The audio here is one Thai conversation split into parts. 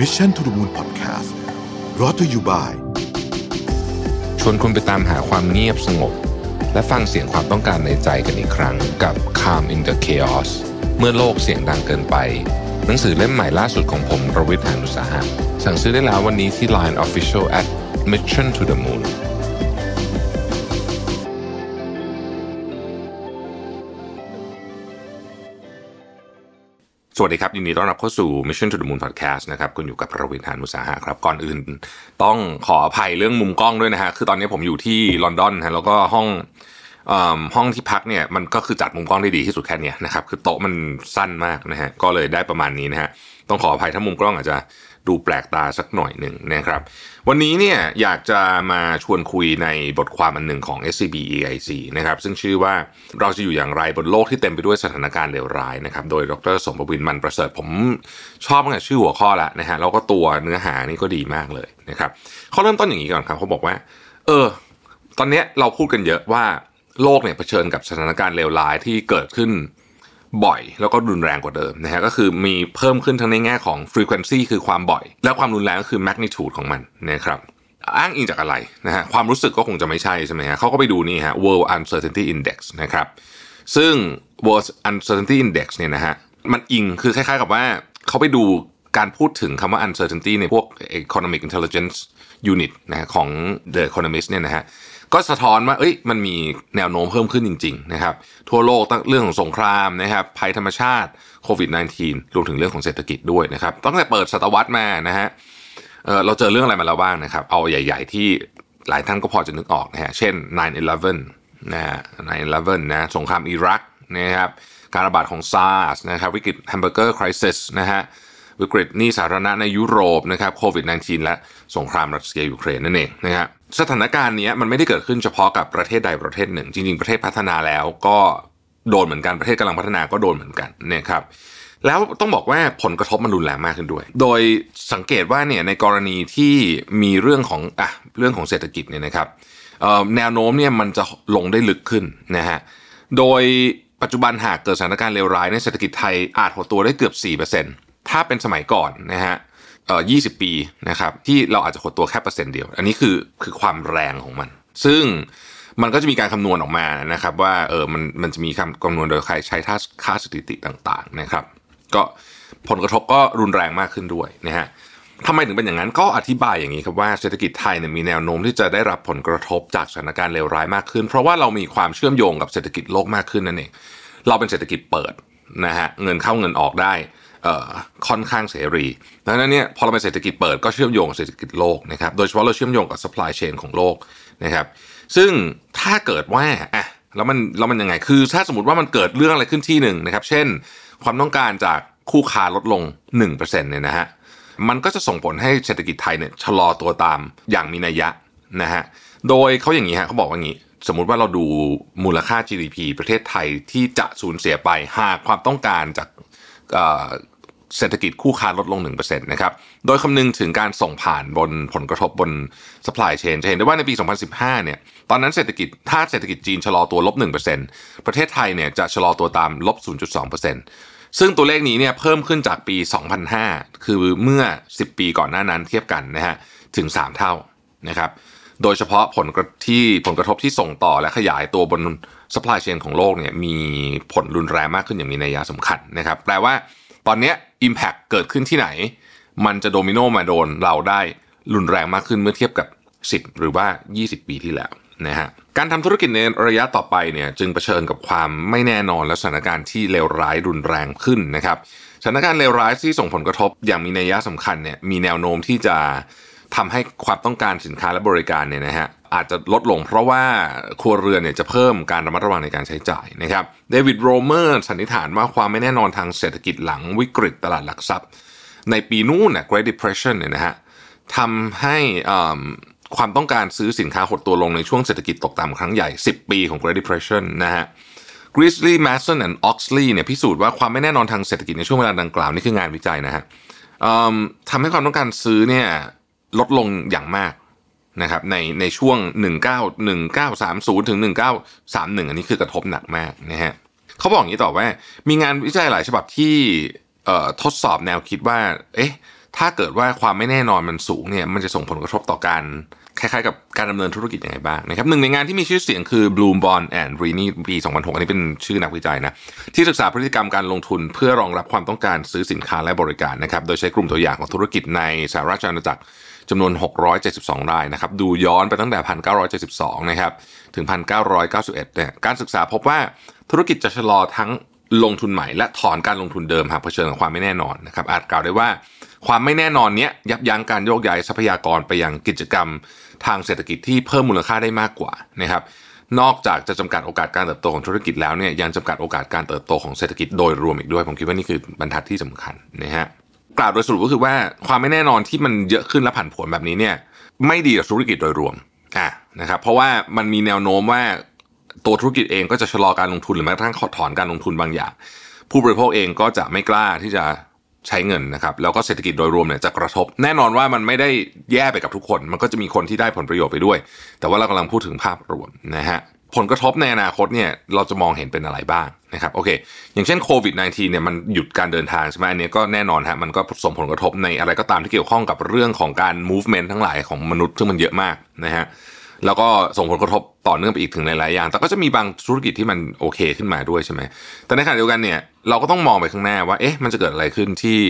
มิชชั่นทุ the Moon Podcast รอตัวอยู่บ่ายชวนคุณไปตามหาความเงียบสงบ และฟังเสียงความต้องการในใจกันอีกครั้งกับ Calm in the Chaos เมื่อโลกเสียงดังเกินไป หนังสือเล่มใหม่ล่าสุดของผมประวิทยานุสาหะสั่งซื้อได้แล้ววันนี้ที่ Line Official at Mission to the Moon สวัสดีครับยินดีต้อนรับเข้าสู่ Mission to the Moon Podcast นะครับคุณอยู่กับประวินทานุสาหะครับก่อนอื่น ต้องขออภัยเรื่องมุมกล้องด้วยนะฮะคือตอนนี้ผมอยู่ที่ลอนดอนฮะแล้วก็ห้องอ่อห้องที่พักเนี่ยมันก็คือจัดมุมกล้องได้ดีที่สุดแค่เนี้ยนะครับคือโต๊ะมันสั้นมากนะฮะก็เลยได้ประมาณนี้นะฮะต้องขออภัยถ้ามุมกล้องอาจจะ ดูแปลกตาสักหน่อยหนึ่งนะครับ วันนี้เนี่ยอยากจะมาชวนคุยในบทความอันหนึ่งของ SCB EIC นะครับซึ่งชื่อว่าเราจะอยู่อย่างไรบนโลกที่เต็มไปด้วยสถานการณ์เลวร้ายนะครับโดยดรสมบวินมันประเสริฐผมชอบตั้งแต่ชื่อหัวข้อละนะฮะแล้วก็ตัวเนื้อหานี่ก็ดีมากเลยนะครับเขาเริ่มต้นอย่างนี้ก่อนครับเขาบอกว่า เออ ตอนนี้เราพูดกันเยอะว่าโลกเนี่ยเผชิญกับสถานการณ์เลวร้ายที่เกิดขึ้น บ่อย แล้วก็รุนแรงกว่าเดิมนะฮะก็คือมีเพิ่มขึ้นทั้งในแง่ของ frequency คือความบ่อย และความรุนแรงก็คือ magnitude ของมันนะครับอ้างอิงจากอะไรนะฮะความรู้สึกก็คงจะไม่ใช่ใช่ไหมฮะเขาก็ไปดูนี่ฮะ World Uncertainty Index นะครับซึ่ง World Uncertainty Index เนี่ยนะฮะมันอิงคือคล้ายๆกับว่าเขาไปดูการพูดถึงคำว่า uncertainty ในพวก economic intelligence unit นะฮะของ The Economist เนี่ยนะฮะ ก็สะท้อนว่าเอ้ยมันมีแนวโน้มเพิ่มขึ้นจริงๆนะครับทั่วโลกตั้งเรื่องของสงครามนะครับภัยธรรมชาติโควิด -19 รวมถึงเรื่องของเศรษฐกิจด้วยนะครับตั้งแต่เปิดศตวรรษมานะฮะเราเจอเรื่องอะไรมาแล้วบ้างนะครับ เอาใหญ่ ๆ ที่หลายท่านก็พอจะนึกออกนะฮะเช่น 9/11 นะฮะ 9/11 นะสงครามอิรักนะครับการระบาดของ SARS นะครับวิกฤตแฮมเบอร์เกอร์ crisis นะฮะ วิกฤตหนี้สาธารณะในยุโรปนะครับโควิด -19 และสงครามรัสเซียยูเครนนั่นเองนะครับสถานการณ์นี้มันไม่ได้เกิดขึ้นเฉพาะกับประเทศใดประเทศหนึ่ง จริง ๆ ประเทศพัฒนาแล้วก็โดนเหมือนกันประเทศกำลังพัฒนาก็โดนเหมือนกันนะครับแล้วต้องบอกว่าผลกระทบมันรุนแรงมากขึ้นด้วย โดยสังเกตว่าเนี่ยในกรณีที่มีเรื่องของอะเรื่องของเศรษฐกิจเนี่ยนะครับแนวโน้มเนี่ยมันจะลงได้ลึกขึ้นนะฮะ โดยปัจจุบันหากเกิดสถานการณ์เลวร้ายในเศรษฐกิจไทยอาจหดตัวได้เกือบ4% ถ้าเป็นสมัยก่อนนะฮะเอ่อ20ปีนะครับที่เราอาจจะหดตัวแค่เปอร์เซ็นต์เดียว อันนี้คือคือความแรงของมัน ซึ่งมันก็จะมีการคำนวณออกมานะครับว่าเออมันมันจะมีคำคำนวณโดยใครใช้ท่าค่าสถิติต่างๆนะครับ ก็ผลกระทบก็รุนแรงมากขึ้นด้วยนะฮะทำไมถึงเป็นอย่างนั้นก็อธิบายอย่างนี้ครับว่าเศรษฐกิจไทยเนี่ยมีแนวโน้มที่จะได้รับผลกระทบจากสถานการณ์เลวร้ายมากขึ้น เพราะว่าเรามีความเชื่อมโยงกับเศรษฐกิจโลกมากขึ้นนั่นเองเราเป็นเศรษฐกิจเปิดนะฮะเงินเข้าเงินออกได้ ค่อนข้างเสรีดังนั้นเนี่ยพอเราเป็นเศรษฐกิจเปิดก็เชื่อมโยงเศรษฐกิจโลกนะครับ โดยเฉพาะเราเชื่อมโยงกับ supply chain ของโลกนะครับ ซึ่งถ้าเกิดว่าอะแล้วมันแล้วมันยังไง คือถ้าสมมติว่ามันเกิดเรื่องอะไรขึ้นที่หนึ่งนะครับ เช่น ความต้องการจากคู่ค้าลดลง1%เนี่ยนะฮะ มันก็จะส่งผลให้เศรษฐกิจไทยเนี่ยชะลอตัวตามอย่างมีนัยยะนะฮะ โดยเขาอย่างนี้ฮะเขาบอกว่าอย่างนี้ สมมุติว่าเราดูมูลค่า GDP ประเทศไทยที่จะสูญเสียไปหากความต้องการจาก เศรษฐกิจคู่ค้าลดลง1%นะครับ โดยคำนึงถึงการส่งผ่านบนผลกระทบบน supply chain จะเห็นได้ว่าในปี 2015 เนี่ย ตอนนั้นเศรษฐกิจถ้าเศรษฐกิจจีนชะลอตัวลบ 1%ประเทศไทยเนี่ยจะชะลอตัวตามลบ 0.2%ซึ่งตัวเลขนี้เนี่ยเพิ่มขึ้นจากปี 2005 คือเมื่อ 10 ปีก่อนหน้านั้นเทียบกันนะฮะ ถึง 3 เท่านะครับ โดยเฉพาะผลที่ผลกระทบที่ส่งต่อและขยายตัวบน supply chain ของโลกเนี่ยมีผลรุนแรงมากขึ้นอย่างมีนัยยะสำคัญนะครับ แปลว่าตอนเนี้ย Impact เกิดขึ้นที่ไหน มันจะโดมิโนมาโดนเราได้รุนแรงมากขึ้นเมื่อเทียบกับ 10 หรือว่า 20 ปีที่แล้วนะฮะการทำธุรกิจในระยะต่อไปเนี่ยจึงเผชิญกับความไม่แน่นอนและสถานการณ์ที่เลวร้ายรุนแรงขึ้นนะครับสถานการณ์เลวร้ายที่ส่งผลกระทบอย่างมีนัยยะสำคัญเนี่ยมีแนวโน้มที่จะทำให้ความต้องการสินค้าและบริการเนี่ยนะฮะ อาจจะลดลง เพราะว่าครัวเรือนเนี่ยจะเพิ่มการระมัดระวังในการใช้จ่ายนะครับเดวิดโรเมอร์สันนิษฐานว่าความไม่แน่นอนทางเศรษฐกิจหลังวิกฤตตลาดหลักทรัพย์ ในปีนู้นเนี่ย Great Depression เนี่ยนะฮะทำให้ความต้องการซื้อสินค้าหดตัวลงในช่วงเศรษฐกิจตกต่ำครั้งใหญ่ 10 ปีของ Great Depression นะฮะ Grizzly Mason and Oxley เนี่ยพิสูจน์ว่าความไม่แน่นอนทางเศรษฐกิจในช่วงเวลาดังกล่าวนี่คืองานวิจัยนะฮะทำให้ความต้องการซื้อเนี่ยลดลงอย่างมาก นะครับในในช่วง 19 1930 ถึง 1931 อันนี้คือกระทบหนักมากนะฮะเขาบอกอย่างนี้ต่อว่า มีงานวิจัยหลายฉบับที่ทดสอบแนวคิดว่า เอ๊ะ ถ้าเกิดว่าความไม่แน่นอนมันสูงเนี่ย มันจะส่งผลกระทบต่อการ คล้ายๆกับการดำเนินธุรกิจยังไงบ้างนะครับหนึ่งในงานที่มีชื่อเสียงคือ Bloom Bond and Rini ปี 2006 อันนี้เป็นชื่อนักวิจัยนะ ที่ศึกษาพฤติกรรมการลงทุนเพื่อรองรับความต้องการซื้อสินค้าและบริการนะครับ โดยใช้กลุ่มตัวอย่างของธุรกิจในสหราชอาณาจักรจำนวน 672 รายนะครับ ดูย้อนไปตั้งแต่ 1972 นะครับ ถึง 1991 เนี่ย การศึกษาพบว่าธุรกิจจะชะลอทั้งลงทุนใหม่และถอนการลงทุนเดิมหากเผชิญกับความไม่แน่นอนนะครับ อาจกล่าวได้ว่าความไม่แน่นอนนี้ยับยั้งการโยกย้ายทรัพยากรไปยังกิจกรรม ทางเศรษฐกิจที่เพิ่มมูลค่าได้มากกว่านะครับนอกจากจะจำกัดโอกาสการเติบโตของธุรกิจแล้วเนี่ยยังจำกัดโอกาสการเติบโตของเศรษฐกิจโดยรวมอีกด้วย ผมคิดว่านี่คือบรรทัดที่สำคัญนะฮะกล่าวโดยสรุปก็คือว่าความไม่แน่นอนที่มันเยอะขึ้นและผันผวนแบบนี้เนี่ยไม่ดีกับธุรกิจโดยรวมอะนะครับเพราะว่ามันมีแนวโน้มว่าตัวธุรกิจเองก็จะชะลอการลงทุนหรือแม้กระทั่งถอนการลงทุนบางอย่าง ผู้บริโภคเองก็จะไม่กล้าที่จะ ใช้เงินนะครับแล้วก็เศรษฐกิจโดยรวมเนี่ยจะกระทบ แน่นอนว่ามันไม่ได้แย่ไปกับทุกคน มันก็จะมีคนที่ได้ผลประโยชน์ไปด้วย แต่ว่าเรากำลังพูดถึงภาพรวมนะฮะผลกระทบในอนาคตเนี่ยเราจะมองเห็นเป็นอะไรบ้างนะครับโอเค อย่างเช่นโควิด -19 เนี่ยมันหยุดการเดินทางใช่ไหมอันนี้ก็แน่นอนฮะมันก็ส่งผลกระทบในอะไรก็ตามที่เกี่ยวข้องกับเรื่องของการ movement ทั้งหลายของมนุษย์ซึ่งมันเยอะมากนะฮะ แล้วก็ส่งผลกระทบต่อเนื่องไปอีกถึงหลายๆอย่าง แต่ก็จะมีบางธุรกิจที่มันโอเคขึ้นมาด้วยใช่ไหม แต่ในขณะเดียวกันเนี่ยเราก็ต้องมองไปข้างหน้าว่า เอ๊ะ มันจะเกิดอะไรขึ้นที่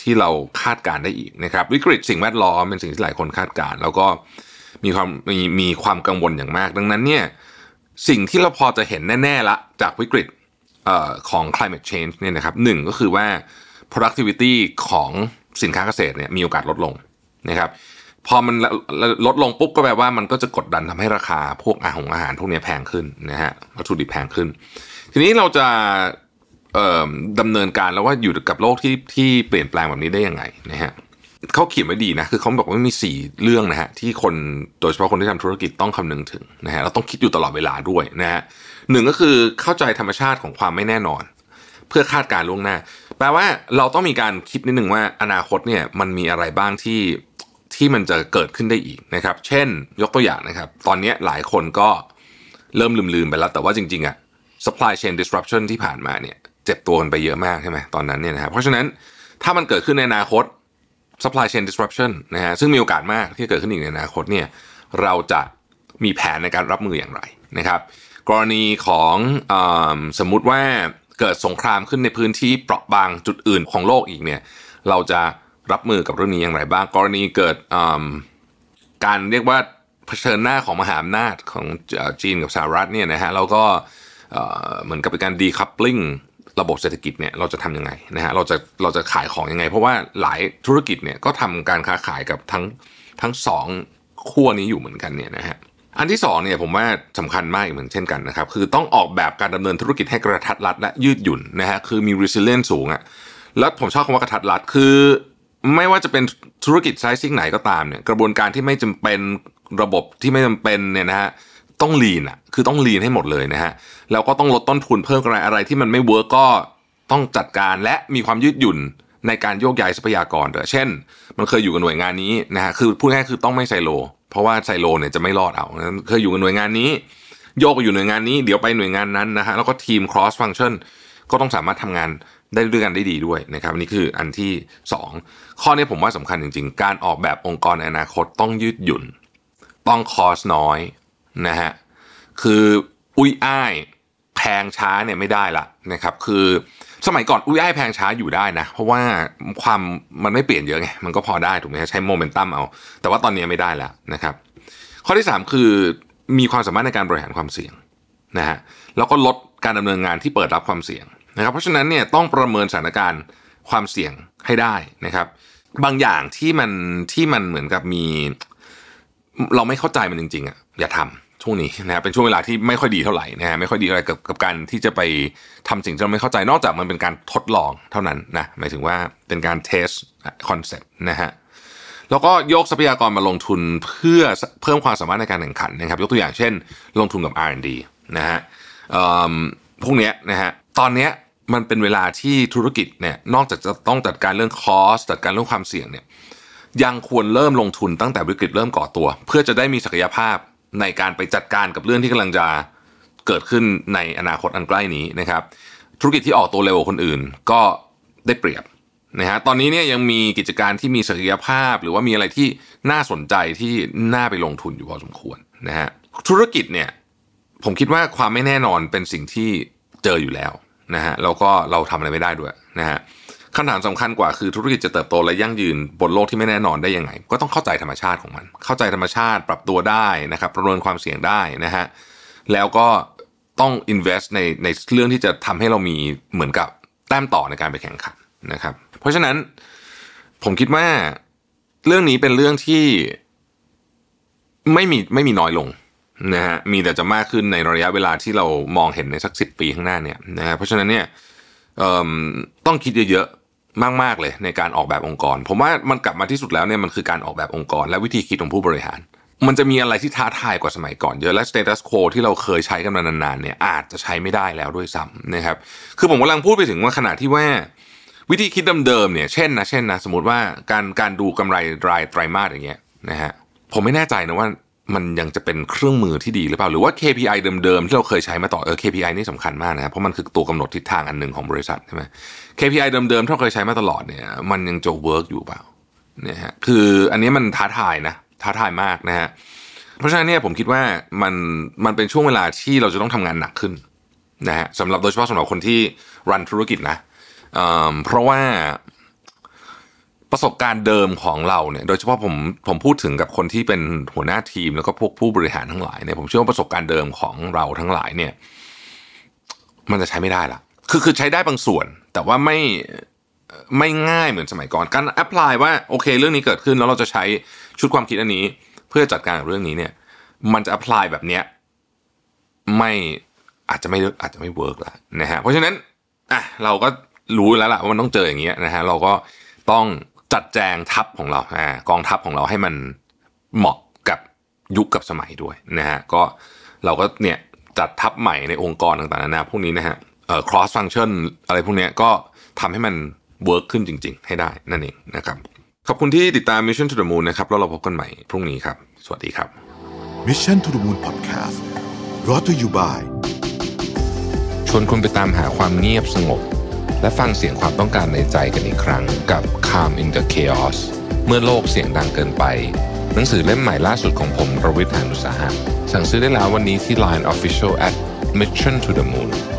ที่เราคาดการได้อีกนะครับ วิกฤตสิ่งแวดล้อมเป็นสิ่งที่หลายคนคาดการ แล้วก็มีความมีมีความกังวลอย่างมาก ดังนั้นเนี่ยสิ่งที่เราพอจะเห็นแน่ ๆละจากวิกฤตของ climate change เนี่ยนะครับหนึ่งก็คือว่า productivity ของสินค้าเกษตรเนี่ยมีโอกาสลดลงนะครับ พอมันลดลงปุ๊บก็แปลว่ามันก็จะกดดันทำให้ราคาพวกอาหารอาหารพวกนี้แพงขึ้นนะฮะวัตถุดิบแพงขึ้น ทีนี้เราจะดำเนินการแล้วว่าอยู่กับโลกที่ที่เปลี่ยนแปลงแบบนี้ได้ยังไงนะฮะเขาเขียนไว้ดีนะคือเขาบอกว่ามีสี่เรื่องนะฮะที่คนโดยเฉพาะคนที่ทำธุรกิจต้องคำนึงถึงนะฮะเราต้องคิดอยู่ตลอดเวลาด้วยนะฮะหนึ่งก็คือเข้าใจธรรมชาติของความไม่แน่นอน เพื่อคาดการล่วงหน้า แปลว่าเราต้องมีการคิดนิดหนึ่งว่าอนาคตเนี่ยมันมีอะไรบ้างที่ ที่มันจะเกิดขึ้นได้อีกนะครับ เช่นยกตัวอย่างนะครับ ตอนนี้หลายคนก็เริ่มลืมๆไปแล้ว แต่ว่าจริงๆอะ supply chain disruption ที่ผ่านมาเนี่ยเจ็บตัวกันไปเยอะมากใช่ไหมตอนนั้นเนี่ยนะครับเพราะฉะนั้นถ้ามันเกิดขึ้นในอนาคต supply chain disruption นะฮะซึ่งมีโอกาสมากที่เกิดขึ้นอีกในอนาคตเนี่ยเราจะมีแผนในการรับมืออย่างไรนะครับ กรณีของอสมมุติว่าเกิดสงครามขึ้นในพื้นที่เปราะบางจุดอื่นของโลกอีกเนี่ยเราจะ รับมือกับเรื่องนี้อย่างไรบ้าง กรณีเกิดการเรียกว่าเผชิญหน้าของมหาอำนาจของจีนกับสหรัฐเนี่ยนะฮะเราก็เหมือนกับเป็นการดีคัพปลิงระบบเศรษฐกิจเนี่ยเราจะทํำยังไงนะฮะเราจะเราจะขายของยังไง เพราะว่าหลายธุรกิจเนี่ยก็ทำการค้าขายกับทั้งทั้งสองขั้วนี้อยู่เหมือนกันเนี่ยนะฮะอันที่สองเนี่ยผมว่าสำคัญมากเหมือนเช่นกันนะครับคือต้องออกแบบการดำเนินธุรกิจให้กระทัดรัดและยืดหยุ่นนะฮะคือมี resilience สูงอะแล้วผมชอบคำว่ากระทัดรัดคือ ไม่ว่าจะเป็นธุรกิจไซซิ่งไหนก็ตามเนี่ย กระบวนการที่ไม่จำเป็นระบบที่ไม่จำเป็นเนี่ยนะฮะต้อง lean อะคือต้อง lean ให้หมดเลยนะฮะแล้วก็ต้องลดต้นทุนเพิ่มอะไรอะไรที่มันไม่ work ก็ต้องจัดการและมีความยืดหยุ่นในการโยกย้ายทรัพยากรเช่น มันเคยอยู่กับหน่วยงานนี้นะฮะคือพูดง่ายคือต้องไม่ไซโล เพราะว่าไซโลเนี่ยจะไม่รอดเอาเคยอยู่กับหน่วยงานนี้ โยกไปอยู่หน่วยงานนี้เดี๋ยวไปหน่วยงานนั้นนะฮะแล้วก็ทีม cross function ก็ต้องสามารถทำงาน ได้ด้วยกันได้ดีด้วยนะครับนี่คืออันที่ 2 ข้อนี้ผมว่าสำคัญจริง ๆ การออกแบบองค์กรในอนาคตต้องยืดหยุ่น ต้องคอสน้อยนะฮะคืออุ้ยอ้ายแพงช้าเนี่ยไม่ได้ละนะครับคือสมัยก่อนอุ้ยอ้ายแพงช้าอยู่ได้นะ เพราะว่าความมันไม่เปลี่ยนเยอะไงมันก็พอได้ถูกไหมใช้โมเมนตัมเอา แต่ว่าตอนนี้ไม่ได้แล้วนะครับ ข้อที่ 3 คือมีความสามารถในการบริหารความเสี่ยงนะฮะแล้วก็ลดการดำเนินงานที่เปิดรับความเสี่ยง นะครับ เพราะฉะนั้นเนี่ยต้องประเมินสถานการณ์ความเสี่ยงให้ได้นะครับ บางอย่างที่มันที่มันเหมือนกับมี เราไม่เข้าใจมันจริงๆอะอย่าทำช่วงนี้นะครับเป็นช่วงเวลาที่ไม่ค่อยดีเท่าไหร่นะฮะไม่ค่อยดีอะไรกับกับการที่จะไปทำสิ่งที่เราไม่เข้าใจนอกจากมันเป็นการทดลองเท่านั้นนะหมายถึงว่าเป็นการ test concept นะฮะแล้วก็ยกทรัพยากรมาลงทุนเพื่อเพิ่มความสามารถในการแข่งขันนะครับ ยกตัวอย่างเช่น ลงทุนกับ R&D นะฮะพวกนี้นะฮะตอนนี้ มันเป็นเวลาที่ธุรกิจเนี่ยนอกจากจะต้องจัดการเรื่องคอสจัดการเรื่องความเสี่ยงเนี่ยยังควรเริ่มลงทุนตั้งแต่วิกฤตเริ่มก่อตัว เพื่อจะได้มีศักยภาพในการไปจัดการกับเรื่องที่กำลังจะเกิดขึ้นในอนาคตอันใกล้นี้นะครับ ธุรกิจที่ออกตัวเร็วกว่าคนอื่นก็ได้เปรียบนะฮะตอนนี้เนี่ยยังมีกิจการที่มีศักยภาพ หรือว่ามีอะไรที่น่าสนใจที่น่าไปลงทุนอยู่พอสมควรนะฮะธุรกิจเนี่ยผมคิดว่าความไม่แน่นอนเป็นสิ่งที่เจออยู่แล้ว นะฮะแล้วก็เราทำอะไรไม่ได้ด้วยนะฮะคำถามสำคัญกว่าคือธุรกิจจะเติบโตและยั่งยืนบนโลกที่ไม่แน่นอนได้ยังไง ก็ต้องเข้าใจธรรมชาติของมัน เข้าใจธรรมชาติปรับตัวได้นะครับประเมินความเสี่ยงได้นะฮะแล้วก็ต้อง invest ในในเรื่องที่จะทำให้เรามีเหมือนกับแต้มต่อในการไปแข่งขันนะครับ เพราะฉะนั้นผมคิดว่าเรื่องนี้เป็นเรื่องที่ไม่มีไม่มีน้อยลง นะฮะมีแต่จะมากขึ้นในระยะเวลาที่เรามองเห็นในสักสิปีข้างหน้าเนี่ยนะฮะเพราะฉะนั้นเนี่ยต้องคิดเยอะๆมากๆเลยในการออกแบบองค์กร ผมว่ามันกลับมาที่สุดแล้วเนี่ยมันคือการออกแบบองค์กร และวิธีคิดของผู้บริหาร มันจะมีอะไรที่ท้าทายกว่าสมัยก่อนเยอะและ status quo ที่เราเคยใช้กันมานานๆเนี่ยอาจจะใช้ไม่ได้แล้วด้วยซ้ำนะครับคือผมกำลังพูดไปถึงว่าขณะที่ว่าวิธีคิดเดิมๆเนี่ยเช่นนะเช่นนะสมมติว่าการการดูกำไรรายไตรมาสอย่างเงี้ยนะฮะผมไม่แน่ใจนะว่า มันยังจะเป็นเครื่องมือที่ดีหรือเปล่า หรือว่า KPI เดิมๆ ที่เราเคยใช้มาต่อเออ KPI นี่สำคัญมากนะครับเพราะมันคือตัวกำหนดทิศทางอันหนึ่งของบริษัทใช่ไหม KPI เดิมๆที่เราเคยใช้มาตลอดเนี่ย มันยังจะ work อยู่เปล่าเนี่ยฮะคืออันนี้มันท้าทายนะท้าทายมากนะฮะเพราะฉะนั้นเนี่ยผมคิดว่ามันมันเป็นช่วงเวลาที่เราจะต้องทำงานหนักขึ้นนะฮะสำหรับโดยเฉพาะสำหรับคนที่รันธุรกิจนะเเพราะว่า ประสบการณ์เดิมของเราเนี่ยโดยเฉพาะผมผมพูดถึงกับคนที่เป็นหัวหน้าทีมแล้วก็พวกผู้บริหารทั้งหลายเนี่ยผมเชื่อว่าประสบการณ์เดิมของเราทั้งหลายเนี่ย มันจะใช้ไม่ได้ละคือคือใช้ได้บางส่วน แต่ว่าไม่ไม่ง่ายเหมือนสมัยก่อนการแอพพลายว่าโอเค เรื่องนี้เกิดขึ้นแล้วเราจะใช้ชุดความคิดอันนี้ เพื่อจัดการกับเรื่องนี้เนี่ย มันจะ apply แบบเนี้ยไม่อาจจะไม่อาจจะไม่ work แล้วนะฮะเพราะฉะนั้นอะเราก็รู้แล้วล่ะว่ามันต้องเจออย่างเงี้ยนะฮะเราก็ต้อง จัดแจงทัพของเรากองทัพของเราให้มันเหมาะกับยุคกับสมัยด้วยนะฮะก็เราก็เนี่ยจัดทัพใหม่ในองค์กรต่างๆนานาพวกนี้นะฮะเอ่อ cross function อะไรพวกนี้ก็ทำให้มัน work ขึ้นจริง ๆ ให้ได้นั่นเองนะครับ ขอบคุณที่ติดตาม Mission to the Moon นะครับ แล้วเราพบกันใหม่พรุ่งนี้ครับ สวัสดีครับ Mission to the Moon Podcast brought to you by ชวนคุณไปตามหาความเงียบสงบ และฟังเสียงความต้องการในใจกันอีกครั้งกับ Calm in the Chaos เมื่อโลกเสียงดังเกินไป หนังสือเล่มใหม่ล่าสุดของผมรวิทยานุสาหะสั่งซื้อได้แล้ววันนี้ที่ Line Official at Mission to the Moon